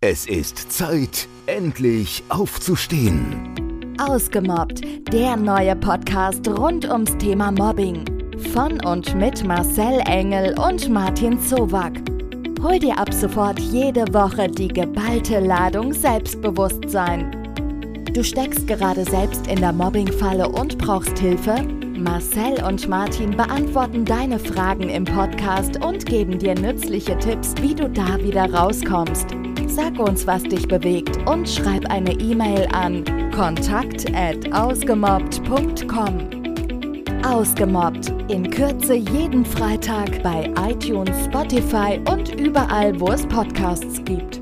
Es ist Zeit, endlich aufzustehen. Ausgemobbt, der neue Podcast rund ums Thema Mobbing. Von und mit Marcel Engel und Martin Zowak. Hol dir ab sofort jede Woche die geballte Ladung Selbstbewusstsein. Du steckst gerade selbst in der Mobbingfalle und brauchst Hilfe? Marcel und Martin beantworten deine Fragen im Podcast und geben dir nützliche Tipps, wie du da wieder rauskommst. Sag uns, was dich bewegt und schreib eine E-Mail an kontakt@ausgemobbt.com. Ausgemobbt in Kürze jeden Freitag bei iTunes, Spotify und überall, wo es Podcasts gibt.